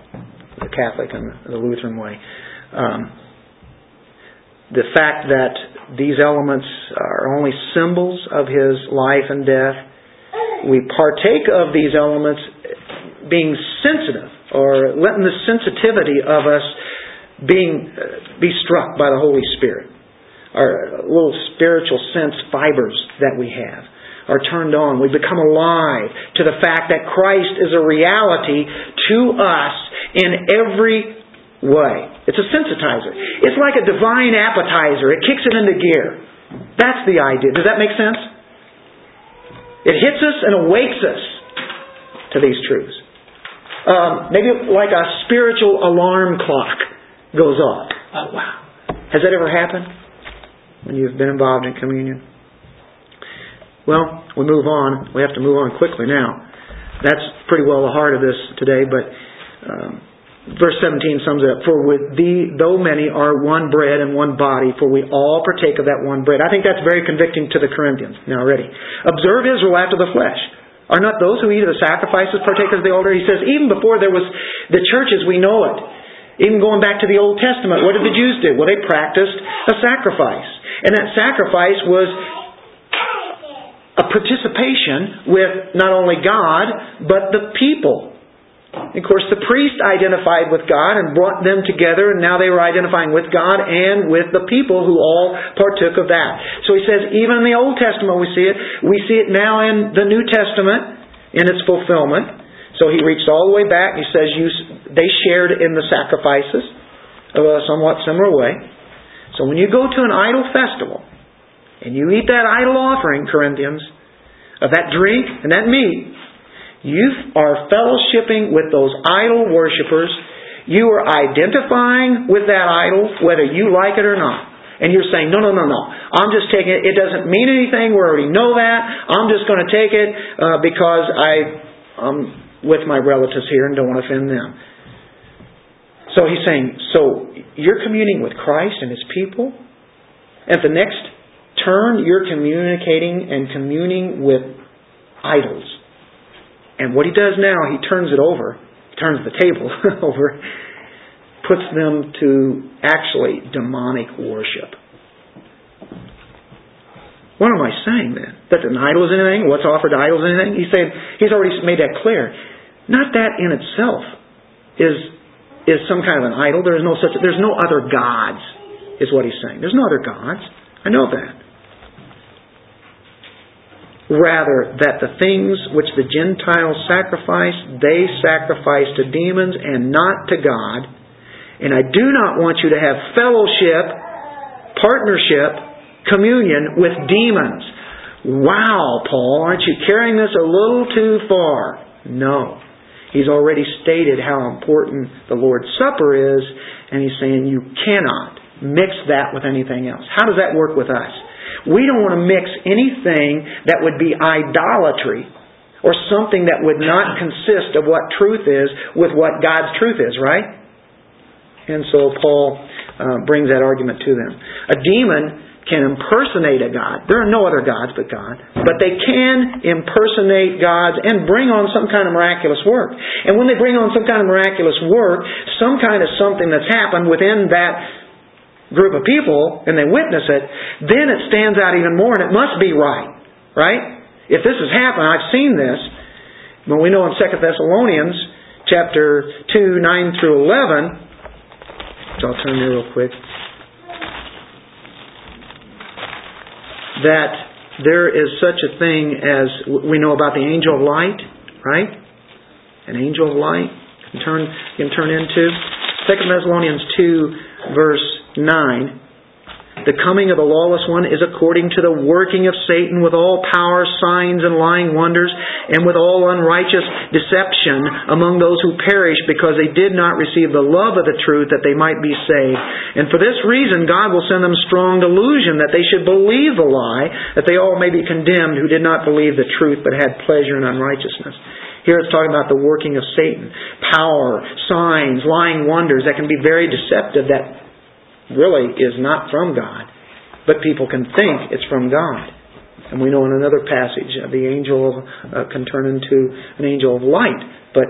the Catholic and the Lutheran way. Um, the fact that these elements are only symbols of his life and death, we partake of these elements being sensitive or letting the sensitivity of us being uh, be struck by the Holy Spirit. Our little spiritual sense fibers that we have are turned on. We become alive to the fact that Christ is a reality to us in every way. It's a sensitizer. It's like a divine appetizer. It kicks it into gear. That's the idea. Does that make sense? It hits us and awakes us to these truths. Um, maybe like a spiritual alarm clock goes off. Oh, wow. Has that ever happened when you've been involved in communion? Well, we move on. We have to move on quickly now. That's pretty well the heart of this today, but um, verse 17 sums it up. For with thee, though many are one bread and one body, for we all partake of that one bread. I think that's very convicting to the Corinthians now already. Observe Israel after the flesh. Are not those who eat of the sacrifices partakers of the altar? He says, even before there was the churches, we know it. Even going back to the Old Testament, what did the Jews do? Well, they practiced a sacrifice. And that sacrifice was a participation with not only God, but the people. Of course, the priest identified with God and brought them together, and now they were identifying with God and with the people who all partook of that. So he says, even in the Old Testament we see it. We see it now in the New Testament in its fulfillment. So he reached all the way back. He says you, they shared in the sacrifices of a somewhat similar way. So when you go to an idol festival, and you eat that idol offering, Corinthians, of that drink and that meat, you are fellowshipping with those idol worshippers. You are identifying with that idol, whether you like it or not. And you're saying, no, no, no, no. I'm just taking it. It doesn't mean anything. We already know that. I'm just going to take it uh, because I, I'm with my relatives here and don't want to offend them. So he's saying, so you're communing with Christ and his people. At the next turn, you're communicating and communing with idols. And what he does now, he turns it over, turns the table *laughs* over, puts them to actually demonic worship. What am I saying then? That an idol is anything? What's offered to idols anything? He's saying he's already made that clear. Not that in itself is is some kind of an idol. There is no such. There's no other gods. Is what he's saying. There's no other gods. I know that. Rather, that the things which the Gentiles sacrifice, they sacrifice to demons and not to God. And I do not want you to have fellowship, partnership, communion with demons. Wow, Paul, aren't you carrying this a little too far? No. He's already stated how important the Lord's Supper is, and he's saying you cannot mix that with anything else. How does that work with us? We don't want to mix anything that would be idolatry or something that would not consist of what truth is with what God's truth is, right? And so Paul uh, brings that argument to them. A demon can impersonate a God. There are no other gods but God. But they can impersonate gods and bring on some kind of miraculous work. And when they bring on some kind of miraculous work, some kind of something that's happened within that group of people and they witness it, then it stands out even more and it must be right. Right? If this has happened, I've seen this, but we know in 2 Thessalonians chapter 2, 9 through 11, so I'll turn there real quick. that there is such a thing as we know about the angel of light, right? An angel of light can turn can turn into 2 Thessalonians 2 verse 9 the coming of the lawless one is according to the working of Satan with all power, signs, and lying wonders, and with all unrighteous deception among those who perish because they did not receive the love of the truth that they might be saved. And for this reason, God will send them strong delusion that they should believe the lie, that they all may be condemned who did not believe the truth but had pleasure in unrighteousness. Here it's talking about the working of Satan. Power, signs, lying wonders that can be very deceptive that really is not from God, but people can think it's from God. And we know in another passage uh, the angel uh, can turn into an angel of light, but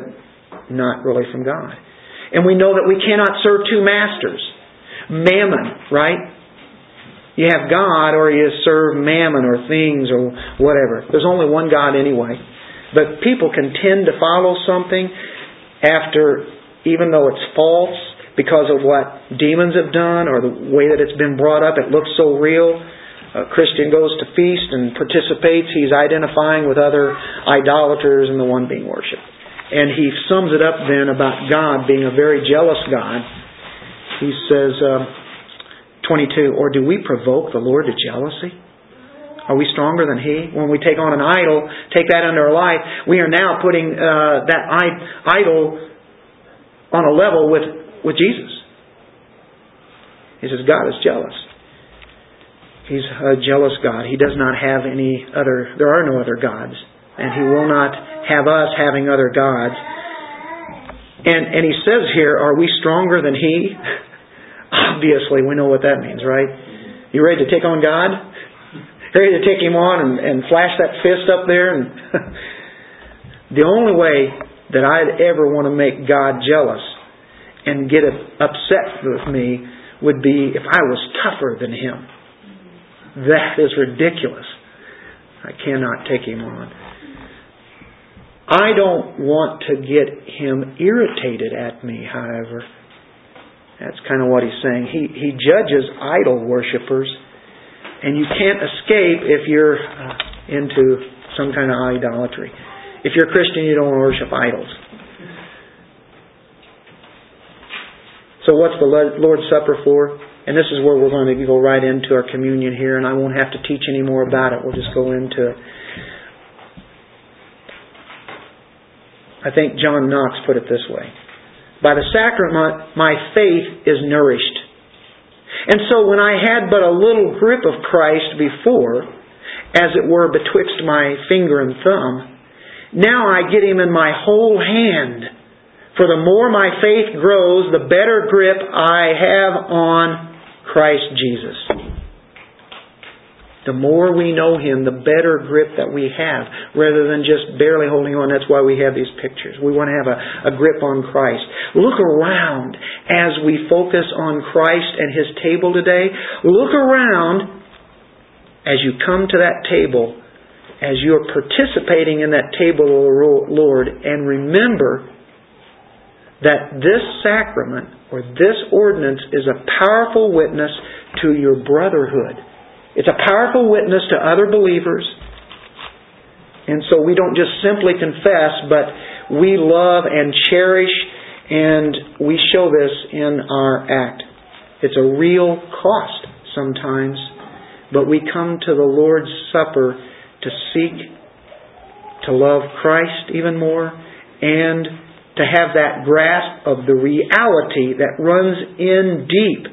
not really from God. And we know that we cannot serve two masters. Mammon, right? You have God or you serve mammon or things or whatever. There's only one God anyway. But people can tend to follow something after, even though it's false, because of what demons have done or the way that it's been brought up. It looks so real. A Christian goes to feast and participates. He's identifying with other idolaters and the one being worshipped. And he sums it up then about God being a very jealous God. He says, uh, 22, or do we provoke the Lord to jealousy? Are we stronger than He? When we take on an idol, take that under our life, we are now putting uh, that idol on a level with with Jesus. He says, God is jealous. He's a jealous God. He does not have any other, there are no other gods. And He will not have us having other gods. And, and He says here, are we stronger than He? *laughs* Obviously, we know what that means, right? You ready to take on God? *laughs* Ready to take Him on and, and flash that fist up there? And *laughs* the only way that I'd ever want to make God jealous and get upset with me would be if I was tougher than him. That is ridiculous. I cannot take him on. I don't want to get him irritated at me, however. That's kind of what he's saying. He, he judges idol worshippers, and you can't escape if you're uh, into some kind of idolatry. If you're a Christian, you don't worship idols. So what's the Lord's Supper for? And this is where we're going to go right into our communion here, and I won't have to teach any more about it. We'll just go into it. I think John Knox put it this way By the sacrament, my faith is nourished. And so when I had but a little grip of Christ before, as it were betwixt my finger and thumb, now I get him in my whole hand for the more my faith grows, the better grip I have on Christ Jesus. The more we know Him, the better grip that we have, rather than just barely holding on. That's why we have these pictures. We want to have a, a grip on Christ. Look around as we focus on Christ and His table today. Look around as you come to that table, as you're participating in that table of the Lord, and remember that this sacrament or this ordinance is a powerful witness to your brotherhood. It's a powerful witness to other believers. And so we don't just simply confess, but we love and cherish and we show this in our act. It's a real cost sometimes, but we come to the Lord's Supper to seek to love Christ even more and to have that grasp of the reality that runs in deep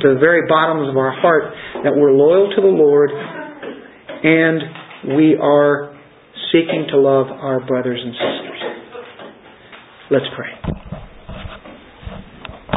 to the very bottoms of our heart that we're loyal to the Lord and we are seeking to love our brothers and sisters. Let's pray.